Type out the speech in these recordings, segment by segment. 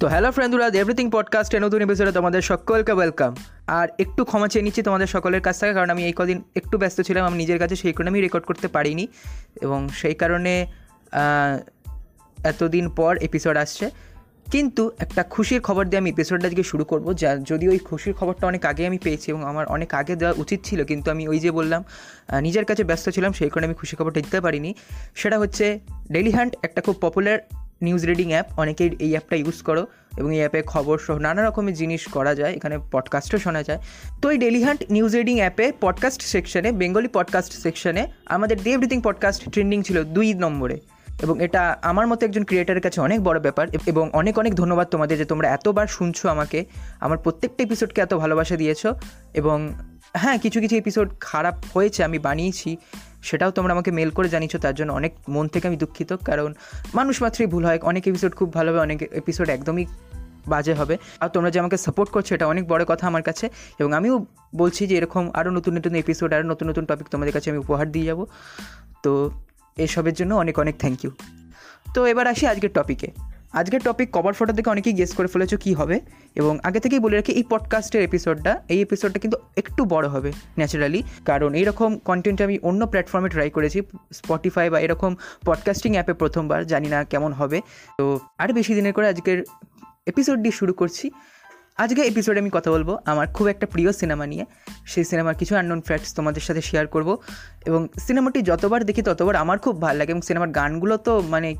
তো hello ফ্রেন্ডুরা everything পডকাস্টে নতুন এপিসোডে তোমাদের সকলকে ওয়েলকাম আর একটু ক্ষমা চেয়ে নিচ্ছি তোমাদের সকলের কাছ থেকে, কারণ আমি এই কদিন একটু ব্যস্ত ছিলাম, আমি নিজের কাছে সেই কারণে আমি রেকর্ড করতে পারিনি। এবং সেই কারণে এতদিন পর এপিসোড আসছে। কিন্তু একটা খুশির খবর দিয়ে আমি এপিসোডটা আজকে শুরু করব, যা যদি ওই খুশির খবরটা অনেক আগে আমি পেয়েছি এবং আমার অনেক আগে দেওয়া উচিত ছিল, কিন্তু আমি ওই যে বললাম নিজের কাছে ব্যস্ত ছিলাম, সেই কারণে আমি খুশি খবরটা দিতে পারিনি। সেটা হচ্ছে ডেলি হান্ট একটা খুব পপুলার নিউজ রিডিং অ্যাপ অনেকেই এই অ্যাপটা ইউজ করো এবং এই অ্যাপে খবর সহ নানা রকমের জিনিস করা যায়, এখানে পডকাস্টও শোনা যায়। তো এই ডেলি হান্ট নিউজ রিডিং অ্যাপে পডকাস্ট সেকশনে বেঙ্গলি পডকাস্ট সেকশনে আমাদের ডে এভরিথিং পডকাস্ট ট্রেন্ডিং ছিল দুই নম্বরে। এবং এটা আমার মতো একজন ক্রিয়েটারের কাছে অনেক বড় ব্যাপার এবং অনেক অনেক ধন্যবাদ তোমাদের যে তোমরা এতবার শুনছো আমাকে। আমার প্রত্যেকটা এপিসোডকে এত ভালোবাসা দিয়েছ এবং হ্যাঁ কিছু কিছু এপিসোড খারাপ হয়েছে, আমি বানিয়েছি। সেটাও তোমরা আমাকে মেল করে জানিয়েছো, তার জন্য অনেক মন থেকে আমি দুঃখিত। কারণ মানুষ মাত্রই ভুল হয়, অনেক এপিসোড খুব ভালো হবে অনেক এপিসোড একদমই বাজে হবে। আর তোমরা যে আমাকে সাপোর্ট করছ, এটা অনেক বড় কথা আমার কাছে। এবং আমিও বলছি যে এরকম আরও নতুন নতুন এপিসোড আরও নতুন নতুন টপিক তোমাদের কাছে আমি উপহার দিয়ে যাব। তো এসবের জন্য অনেক অনেক থ্যাংক ইউ তো এবার আসি আজকের টপিকে আজকের টপিক কভার ফটো থেকে অনেকেই গেস করে ফেলেছো কী হবে। এবং আগে থেকেই বলে রাখি, এই পডকাস্টের এপিসোডটা এই এপিসোডটা কিন্তু একটু বড় হবে ন্যাচারালি কারণ এইরকম কন্টেন্ট আমি অন্য প্ল্যাটফর্মে ট্রাই করেছি স্পটিফাই বা এরকম পডকাস্টিং অ্যাপে প্রথমবার, জানি না কেমন হবে। তো আর বেশি দিনের করে আজকের এপিসোডটি শুরু করছি। আজকে এপিসোডে আমি কথা বলব আমার খুব একটা প্রিয় সিনেমা নিয়ে। সেই সিনেমার কিছু আননোন ফ্যাক্টস তোমাদের সাথে শেয়ার করব। এবং সিনেমাটি যতবার দেখি ততবার আমার খুব ভালো লাগে, এবং সিনেমার গানগুলো তো মানে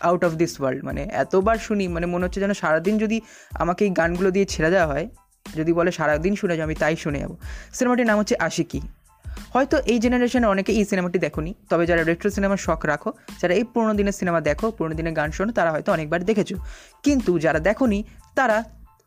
আউট অফ দিস ওয়ার্ল্ড মানে এতবার শুনি মানে মনে হচ্ছে যেন সারাদিন যদি আমাকে এই গানগুলো দিয়ে ছেড়ে দেওয়া হয়, যদি বলে সারাদিন শুনে যাও, আমি তাই শুনে যাব। সিনেমাটির নাম হচ্ছে আশিকি। হয়তো এই জেনারেশনে অনেকে এই সিনেমাটি দেখোনি, তবে যারা রেট্রো সিনেমার শখ রাখো, যারা এই পুরোনো দিনের সিনেমা দেখো, পুরোনো দিনের গান শোনো, তারা হয়তো অনেকবার দেখেছ। কিন্তু যারা দেখোনি, তারা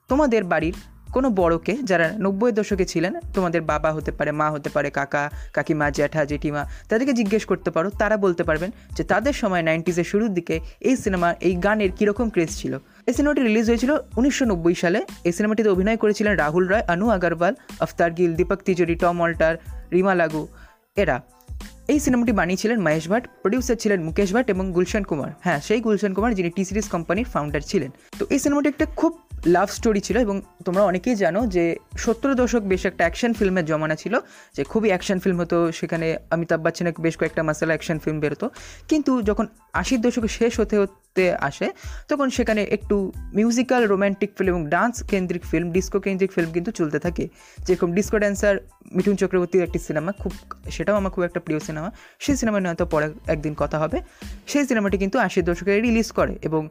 তোমাদের বাড়ির কোনো বড়কে যারা নব্বই দশকে ছিলেন, তোমাদের বাবা হতে পারে, মা হতে পারে, কাকা, কাকিমা, জ্যাঠা, জেঠিমা, তাদেরকে জিজ্ঞেস করতে পারো, তারা বলতে পারবেন যে তাদের সময় নাইনটিজের শুরুর দিকে এই সিনেমা এই গানের কীরকম ক্রেজ ছিল। এই সিনেমাটি রিলিজ হয়েছিল উনিশশো নব্বই সালে। এই সিনেমাটিতে অভিনয় করেছিলেন রাহুল রায় অনু আগারওয়াল, আফতার গিল, দীপক তিজোরি, টম অল্টার রিমা লাগু, এরা। এই সিনেমাটি বানিয়েছিলেন মহেশ ভাট প্রডিউসার ছিলেন মুকেশ ভাট এবং গুলশান কুমার। হ্যাঁ সেই গুলশান কুমার যিনি টি সিরিজ কোম্পানির ফাউন্ডার ছিলেন। তো এই সিনেমাটি একটা খুব লাভ স্টোরি ছিল এবং তোমরা অনেকেই জানো যে সত্তর দশক বেশ একটা অ্যাকশন ফিল্মের জমানা ছিল, যে খুবই অ্যাকশন ফিল্ম হতো, সেখানে অমিতাভ বচ্চনের বেশ কয়েকটা মাসালা অ্যাকশন ফিল্ম বেরোতো। কিন্তু যখন আশির দশকে শেষ হতে হতে আসে, তখন সেখানে একটু মিউজিক্যাল রোম্যান্টিক ফিল্ম এবং ডান্স কেন্দ্রিক ফিল্ম ডিস্কো কেন্দ্রিক ফিল্ম কিন্তু চলতে থাকে। যেরকম ডিস্কো ড্যান্সার মিঠুন চক্রবর্তীর একটি সিনেমা খুব, সেটাও আমার খুব একটা প্রিয় সিনেমা সেই সিনেমা নিয়ে হয়তো পরে একদিন কথা হবে। সেই সিনেমাটি কিন্তু আশির দশকে রিলিজ করে এবং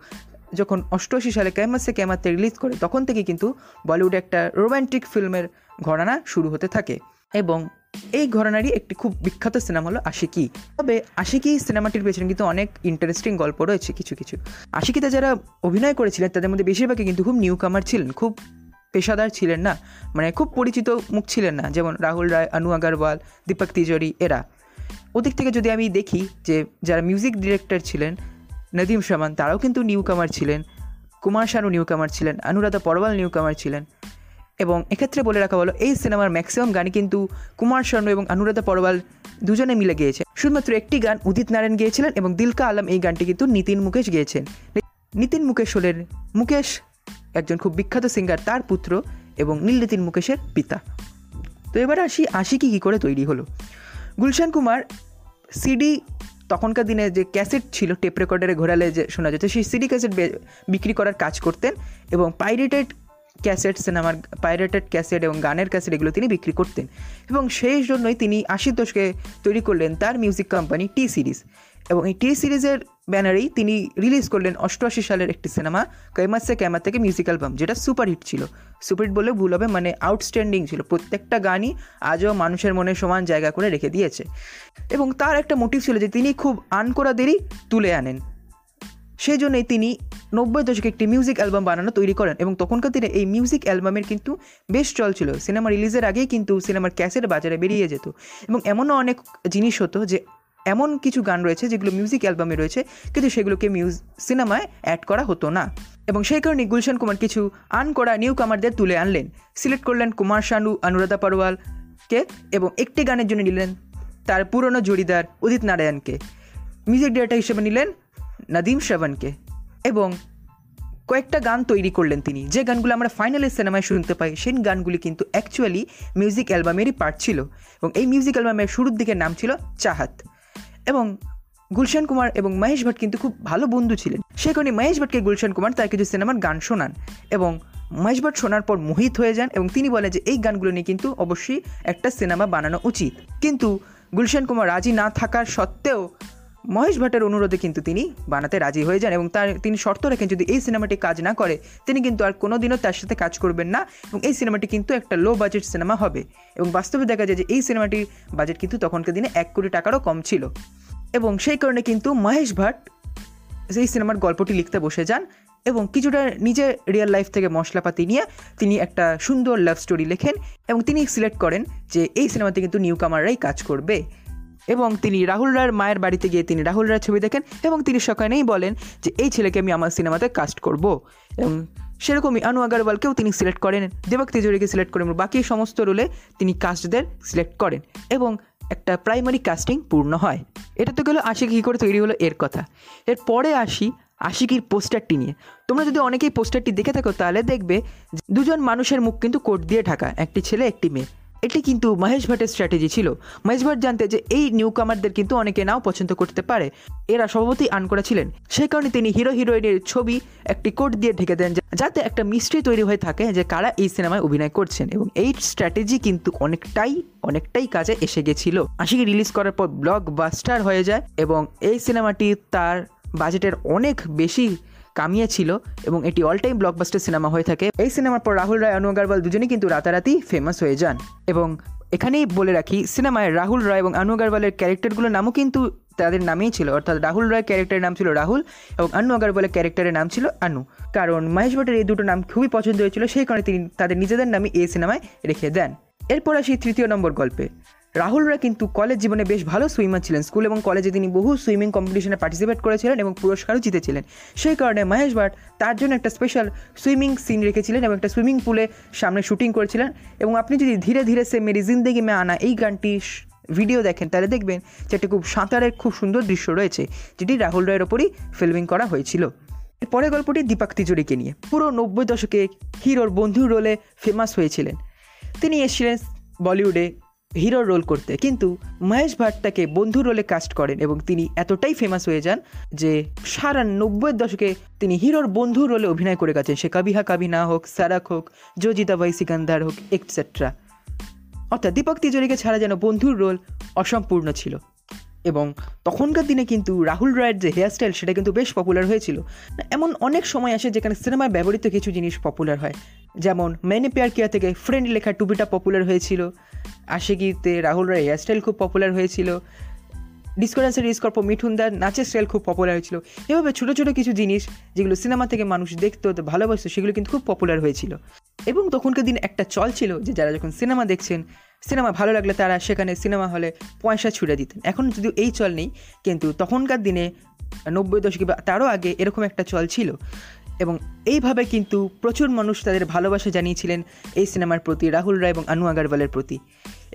যখন অষ্টআশি সালে ক্যামাসে ক্যামাতে রিলিজ করে, তখন থেকে কিন্তু বলিউডে একটা রোম্যান্টিক ফিল্মের ঘরানা শুরু হতে থাকে। এবং এই ঘরানারই একটি খুব বিখ্যাত সিনেমা হলো আশিকি। তবে আশিকি সিনেমাটির পেছনে কিন্তু অনেক ইন্টারেস্টিং গল্প রয়েছে কিছু কিছু। আশিকিতে যারা অভিনয় করেছিলেন, তাদের মধ্যে বেশিরভাগই কিন্তু খুব নিউ কামার ছিলেন, খুব পেশাদার ছিলেন না। মানে খুব পরিচিত মুখ ছিলেন না, যেমন রাহুল রায় অনু আগারওয়াল, দীপক তিজরি, এরা। ওদিক থেকে যদি আমি দেখি যে যারা মিউজিক ডিরেক্টর ছিলেন নদীম সামান তারাও কিন্তু নিউ কামার ছিলেন। কুমার শানু নিউ কামার ছিলেন, অনুরাধা পরওয়াল নিউ কামার ছিলেন। এবং এক্ষেত্রে বলে রাখা বলো এই সিনেমার ম্যাক্সিমাম গানই কিন্তু কুমার শানু এবং অনুরাধা পরওয়াল দুজনে মিলে গিয়েছে। শুধুমাত্র একটি গান উদিত নারায়ণ গিয়েছিলেন এবং দিলকা আলম এই গানটি কিন্তু নিতিন মুকেশ গিয়েছেন। নিতিন মুকেশ হলেন মুকেশ, একজন খুব বিখ্যাত সিঙ্গার তার পুত্র এবং নীল নীলনীতিন মুকেশের পিতা। তো এবার আসি আশি কি, কী করে তৈরি হলো। গুলশান কুমার সিডি তখনকার দিনে যে ক্যাসেট ছিল, টেপ রেকর্ডারে ঘোরালে যে শোনা যেত সেই সিডি ক্যাসেট বিক্রি করার কাজ করতেন এবং পাইরেটেড ক্যাসেট, সিনেমার পাইরেটেড ক্যাসেট এবং গানের ক্যাসেট এগুলো তিনি বিক্রি করতেন এবং সেই জন্যই তিনি আশির দশকে তৈরি করলেন তার মিউজিক কোম্পানি টি সিরিজ। এবং এই টি সিরিজের ব্যানারেই তিনি রিলিজ করলেন অষ্টআশি সালের একটি সিনেমা, কৈমাসে ক্যামা থেকে মিউজিক অ্যালবাম যেটা সুপারহিট ছিল। সুপারহিট বলে ভুল হবে মানে আউটস্ট্যান্ডিং ছিল। প্রত্যেকটা গানই আজও মানুষের মনে সমান জায়গা করে রেখে দিয়েছে। এবং তার একটা মোটিভ ছিল যে তিনি খুব আন করা তুলে আনেন। সেই জন্যই তিনি নব্বই দশকে একটি মিউজিক অ্যালবাম বানানো তৈরি করেন এবং তখনকার দিনে এই মিউজিক অ্যালবামের কিন্তু বেশ চল ছিল। সিনেমা রিলিজের আগেই কিন্তু সিনেমার ক্যাসেট বাজারে বেরিয়ে যেত। এবং এমনও অনেক জিনিস হতো যে এমন কিছু গান রয়েছে যেগুলো মিউজিক অ্যালবামে রয়েছে, কিন্তু সেগুলোকে মিউজ সিনেমায় অ্যাড করা হতো না। এবং সেই কারণে গুলশান কুমার কিছু আন করা নিউ কামারদের তুলে আনলেন। সিলেক্ট করলেন কুমার শানু, অনুরাধা পারওয়ালকে এবং একটি গানের জন্য নিলেন তার পুরনো জড়িদার উদিত নারায়ণকে। মিউজিক ডিরেক্টর হিসেবে নিলেন নদীম শ্রবণকে। এবং কয়েকটা গান তৈরি করলেন তিনি। যে গানগুলো আমরা ফাইনালের সিনেমায় শুনতে পাই, সেই গানগুলি কিন্তু অ্যাকচুয়ালি মিউজিক অ্যালবামেরই পার্ট ছিল। এবং এই মিউজিক অ্যালবামের শুরুর দিকের নাম ছিল চাহাত। এবং গুলশান কুমার এবং মহেশ ভট্ট কিন্তু খুব ভালো বন্ধু ছিলেন। সে কারণে মহেশ ভট্টকে গুলশান কুমার তার কিছু সিনেমার গান শোনান এবং মহেশ ভট্ট শোনার পর মোহিত হয়ে যান এবং তিনি বলেন যে এই গানগুলো নিয়ে কিন্তু অবশ্যই একটা সিনেমা বানানো উচিত। কিন্তু গুলশান কুমার রাজি না থাকার সত্ত্বেও মহেশ ভাটের অনুরোধে কিন্তু তিনি বানাতে রাজি হয়ে যান এবং তার তিনি শর্ত রাখেন যদি এই সিনেমাটি কাজ না করে, তিনি কিন্তু আর কোনোদিনও তার সাথে কাজ করবেন না এবং এই সিনেমাটি কিন্তু একটা লো বাজেট সিনেমা হবে এবং বাস্তবে দেখা যায় যে এই সিনেমাটির বাজেট কিন্তু তখনকার দিনে এক কোটি টাকারও কম ছিল। এবং সেই কারণে কিন্তু মহেশ ভাট সেই সিনেমার গল্পটি লিখতে বসে যান এবং কিছুটা নিজের রিয়েল লাইফ থেকে মশলাপাতি নিয়ে তিনি একটা সুন্দর লাভ স্টোরি লেখেন এবং তিনি সিলেক্ট করেন যে এই সিনেমাতে কিন্তু নিউ কামাররাই কাজ করবে। এবং তিনি রাহুল রায়ের মায়ের বাড়িতে গিয়ে তিনি রাহুল রায়ের ছবি দেখেন এবং তিনি সকালেই বলেন যে, এই ছেলেকে আমি আমার সিনেমাতে কাস্ট করব। এবং সেরকমই আনু আগারওয়ালকেও তিনি সিলেক্ট করেন। দেবক তিজোরিকে সিলেক্ট করেন বাকি সমস্ত রোলে তিনি কাস্টদের সিলেক্ট করেন এবং একটা প্রাইমারি কাস্টিং পূর্ণ হয়। এটা তো গেলো আশিক কী করে তৈরি হলো এর কথা। এরপরে আসি আশিকির পোস্টারটি নিয়ে। তোমরা যদি অনেকেই পোস্টারটি দেখে থাকো তাহলে দেখবে দুজন মানুষের মুখ কিন্তু কোট দিয়ে ঢাকা, একটি ছেলে, একটি মেয়ে। এটি কিন্তু মহেশ ভাটের স্ট্র্যাটেজি ছিল। মহেশ ভাট জানতে যে এই নিউ কামারদের কিন্তু অনেকে নাও পছন্দ করতে পারে। এরা স্বভাবতই আন করা ছিলেন সেই কারণে তিনি হিরো হিরোইনের ছবি, একটি কোট দিয়ে ঢেকে দেন যাতে একটা মিস্ট্রি তৈরি হয়ে থাকে যে কারা এই সিনেমায় অভিনয় করছেন। এবং এই স্ট্র্যাটেজি কিন্তু অনেকটাই অনেকটাই কাজে এসে গেছিল। আশিকে রিলিজ করার পর ব্লক বাস্টার হয়ে যায় এবং এই সিনেমাটি তার বাজেটের অনেক বেশি কামিয়েছিল এবং এটি অল টাইম ব্লকবাস্টার সিনেমা হয়ে থাকে। এই সিনেমার পর রাহুল রায়, অনু আগারওয়াল দুজনেই কিন্তু রাতারাতি ফেমাস হয়ে যান। এবং এখানেই বলে রাখি সিনেমায় রাহুল রায় এবং আনু আগারওয়ালের ক্যারেক্টারগুলোর নামও কিন্তু তাদের নামেই ছিল। অর্থাৎ রাহুল রায় ক্যারেক্টারের নাম ছিল রাহুল এবং আন্নু আগারওয়ালের ক্যারেক্টারের নাম ছিল আনু কারণ মহেশ ভট্টের এই দুটো নাম খুবই পছন্দ হয়েছিল, সেই কারণে তিনি তাদের নিজেদের নামই এই সিনেমায় রেখে দেন। এরপর আসি তৃতীয় নম্বর গল্পে। রাহুলরা কিন্তু কলেজ জীবনে বেশ ভালো সুইমার ছিলেন। স্কুল এবং কলেজে তিনি বহু সুইমিং কম্পিটিশনে পার্টিসিপেট করেছিলেন এবং পুরস্কারও জিতেছিলেন। সেই কারণে মহেশ ভাট তার জন্য একটা স্পেশাল সুইমিং সিন রেখেছিলেন এবং একটা সুইমিং পুলে সামনে শুটিং করেছিলেন। এবং আপনি যদি ধীরে ধীরে সে মেরি জিন্দেগি মে আনা এই গানটি ভিডিও দেখেন, তাহলে দেখবেন যে একটি খুব সাঁতারের খুব সুন্দর দৃশ্য রয়েছে, যেটি রাহুল রায়ের ওপরই ফিল্মিং করা হয়েছিল। পরের গল্পটি দীপাক তিজুরিকে নিয়ে। পুরো নব্বই দশকে হিরোর বন্ধুর রোলে ফেমাস হয়েছিলেন। তিনি এসেছিলেন বলিউডে হিরোর রোল করতে। কিন্তু মহেশ ভাট তাকে বন্ধু রোলে কাস্ট করেন এবং তিনি এতটাই ফেমাস হয়ে যান যে সারা নব্বইয়ের দশকে তিনি হিরোর বন্ধু রোলে অভিনয় করে গেছেন। সে কাবিহা কাবি না হোক, সারাক হোক, জোজিতা ভাই, সিকান্দার হোক এটসেট্রা অর্থাৎ দীপক তিজোরিকে ছাড়া যেন বন্ধুর রোল অসম্পূর্ণ ছিল। এবং তখনকার দিনে কিন্তু রাহুল রায়ের যে হেয়ারস্টাইল সেটা কিন্তু বেশ পপুলার হয়েছিল। এমন অনেক সময় আসে যেখানে সিনেমায় ব্যবহৃত কিছু জিনিস পপুলার হয়। যেমন মেনে পেয়ার কেয়ার থেকে ফ্রেন্ড লেখা টুপিটা পপুলার হয়েছিল। আশেগিতে রাহুল রায় হেয়ারস্টাইল খুব পপুলার হয়েছিল। ডিসকো ডান্সের স্কর্প মিঠুনদার নাচের স্টাইল খুব পপুলার হয়েছিল। এভাবে ছোটো ছোটো কিছু জিনিস যেগুলো সিনেমা থেকে মানুষ দেখতো, ভালোবাসতো, সেগুলো কিন্তু খুব পপুলার হয়েছিল। এবং তখনকার দিন একটা চল ছিল যে যারা যখন সিনেমা দেখছেন সিনেমা ভালো লাগলে তারা সেখানে সিনেমা হলে পয়সা ছুড়ে দিতেন। এখন যদিও এই চল নেই, কিন্তু তখনকার দিনে নব্বই দশকে বা তারও আগে এরকম একটা চল ছিল। এবং এইভাবে কিন্তু প্রচুর মানুষ তাদের ভালোবাসা জানিয়েছিলেন এই সিনেমার প্রতি, রাহুল রায় এবং আনু আগারওয়ালের প্রতি।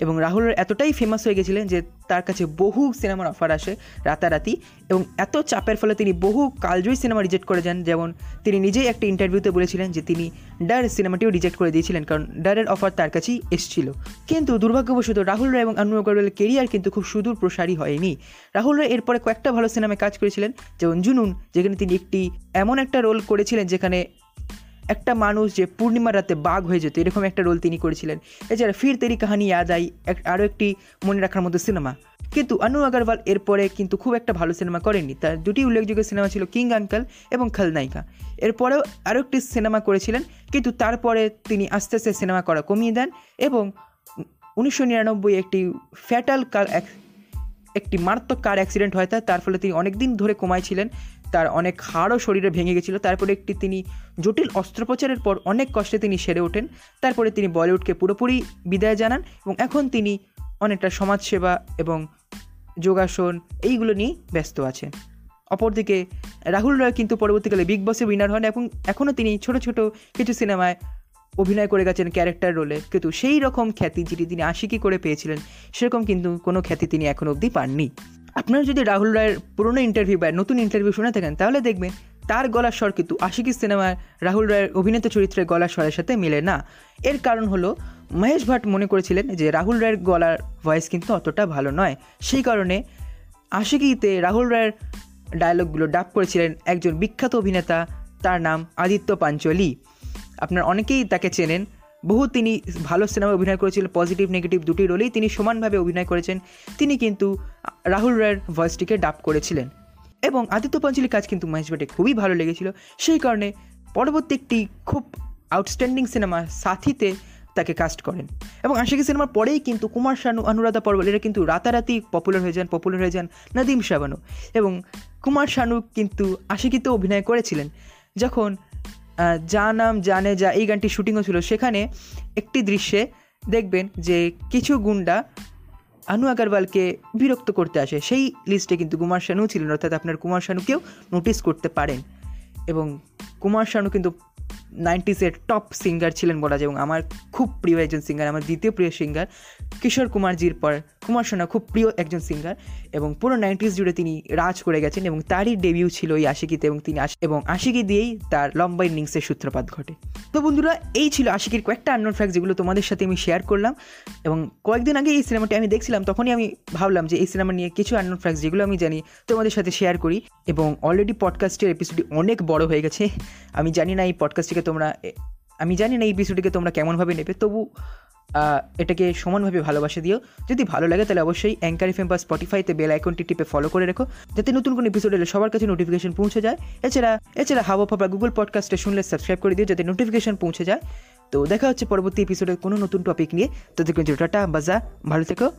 এবং রাহুল এতটাই ফেমাস হয়ে গেছিলেন যে তার কাছে বহু সিনেমার অফার আসে রাতারাতি এবং এত চাপের ফলে তিনি বহু কালজয়ী সিনেমা রিজেক্ট করে যান। যেমন তিনি নিজেই একটা ইন্টারভিউতে বলেছিলেন যে তিনি ডার সিনেমাটিও রিজেক্ট করে দিয়েছিলেন কারণ ডারের অফার তার কাছেই এসেছিল। কিন্তু দুর্ভাগ্যবশত রাহুল রায় এবং আনু আগরওয়ালের কেরিয়ার কিন্তু খুব সুদূর প্রসারী হয়নি। রাহুল রায় এরপরে কয়েকটা ভালো সিনেমায় কাজ করেছিলেন, যেমন জুনুন, যেখানে তিনি একটি এমন একটা রোল করেছিলেন যেখানে একটা মানুষ যে পূর্ণিমার রাতে বাঘ হয়ে যেত, এরকম একটা রোল তিনি করেছিলেন। এছাড়া ফির তেরি কাহানি ইয়াদ আই, এক, আরও একটি মনে রাখার মতো সিনেমা কিন্তু অনু আগারওয়াল এরপরে কিন্তু খুব একটা ভালো সিনেমা করেননি। তার দুটি উল্লেখযোগ্য সিনেমা ছিল কিং আঙ্কাল এবং খলনায়িকা এরপরেও আরও একটি সিনেমা করেছিলেন, কিন্তু তারপরে তিনি আস্তে আস্তে সিনেমা করা কমিয়ে দেন এবং উনিশশো নিরানব্বই একটি ফ্যাটাল কার একটি মারাত্মক কার অ্যাক্সিডেন্ট হয় তার ফলে তিনি অনেক দিন ধরে কমায় ছিলেন। তার অনেক হাড়ও শরীরে ভেঙে গেছিল। তারপরে একটি তিনি জটিল অস্ত্রোপচারের পর অনেক কষ্টে তিনি সেরে ওঠেন। তারপরে তিনি বলিউডকে পুরোপুরি বিদায় জানান এবং এখন তিনি অনেকটা সমাজসেবা এবং যোগাসন এইগুলো নিয়ে ব্যস্ত আছেন। অপরদিকে রাহুল রয় কিন্তু পরবর্তীকালে বিগ বসে উইনার হন এবং এখনও তিনি ছোট ছোট কিছু সিনেমায় অভিনয় করে গেছেন ক্যারেক্টার রোলে কিন্তু সেই রকম খ্যাতি যেটি তিনি আশিকি করে পেয়েছিলেন, সেরকম কিন্তু কোনো খ্যাতি তিনি এখন অবধি পাননি। আপনারা যদি রাহুল রায়ের পুরনো ইন্টারভিউ বা নতুন ইন্টারভিউ শুনে থাকেন, তাহলে দেখবেন তার গলার স্বর কিন্তু আশিকি সিনেমার রাহুল রায়ের অভিনেতা চরিত্রের গলার স্বরের সাথে মিলে না। এর কারণ হলো, মহেশ ভাট মনে করেছিলেন যে রাহুল রায়ের গলার ভয়েস কিন্তু অতটা ভালো নয়। সেই কারণে আশিকিতে রাহুল রায়ের ডায়লগগুলো ডাব করেছিলেন একজন বিখ্যাত অভিনেতা, তার নাম আদিত্য পাঞ্চলি। আপনার অনেকেই তাকে চেনেন। বহু তিনি ভালো সিনেমা অভিনয় করেছিল পজিটিভ, নেগেটিভ দুটি রোলেই তিনি সমানভাবে অভিনয় করেছেন। তিনি কিন্তু রাহুল রায়ের ভয়েসটিকে ডাব করেছিলেন। এবং আদিত্য পাঞ্চলির কাজ কিন্তু মহেশ ভাটে খুবই ভালো লেগেছিল। সেই কারণে পরবর্তী একটি খুব আউটস্ট্যান্ডিং সিনেমা সাথীতে তাকে কাস্ট করেন। এবং আশিকি সিনেমার পরেই কিন্তু কুমার শানু, অনুরাধা পর্বল, এরা কিন্তু রাতারাতি পপুলার হয়ে যান পপুলার হয়ে যান নদীম শাবানু এবং কুমার শানু কিন্তু আশিকিতে অভিনয় করেছিলেন। যখন যা নাম জানে যা, এই গানটি শুটিংও ছিল। সেখানে একটি দৃশ্যে দেখবেন যে কিছু গুন্ডা আনু আগারওয়ালকে বিরক্ত করতে আসে। সেই লিস্টে কিন্তু কুমার শানু ছিলেন, অর্থাৎ আপনার কুমার শানুকেও নোটিস করতে পারেন। এবং কুমার শানু কিন্তু নাইনটিসের টপ সিঙ্গার ছিলেন বলা যায় এবং আমার খুব প্রিয় একজন সিঙ্গার আমার দ্বিতীয় প্রিয় সিঙ্গার কিশোর কুমারজির পর কুমার শানু খুব প্রিয় একজন সিঙ্গার এবং পুরো নাইনটিস জুড়ে তিনি রাজ করে গেছেন এবং তারই ডেবিউ ছিল এই আশিকিতে এবং তিনি এবং আশিকি দিয়েই তার লম্বা ইনিংসের সূত্রপাত ঘটে। তো বন্ধুরা, এই ছিল আশিকির কয়েকটা আননোন ফ্যাক্ট যেগুলো তোমাদের সাথে আমি শেয়ার করলাম এবং কয়েকদিন আগে এই সিনেমাটি আমি দেখছিলাম, তখনই আমি ভাবলাম যে এই সিনেমা নিয়ে কিছু আননোন ফ্যাক্টস যেগুলো আমি জানি তোমাদের সাথে শেয়ার করি এবং অলরেডি পডকাস্টের এপিসোডটি অনেক বড় হয়ে গেছে। আমি জানি না এই পডকাস্টটিকে তোমরা আমি জানি না এই এপিসোডটিকে তোমরা কেমনভাবে নেবে, তবু এটাকে সমানভাবে ভালোবাসা দিও। যদি ভালো লাগে তাহলে অবশ্যই অ্যাঙ্কার এফএম বা স্পটিফাইতে বেল আইকনটি টিপে ফলো করে রেখো, যাতে নতুন কোনো এপিসোড এলে সবার কাছে নোটিফিকেশন পৌঁছে যায়। এছাড়া এছাড়া হাওয়া বা গুগল পডকাস্টে শুনলে সাবস্ক্রাইব করে দিও যাতে নোটিফিকেশন পৌঁছে যায়। তো দেখা হচ্ছে পরবর্তী এপিসোডে কোনো নতুন টপিক নিয়ে। তো দেখুন টাটা, বাজা, ভালো থেকো।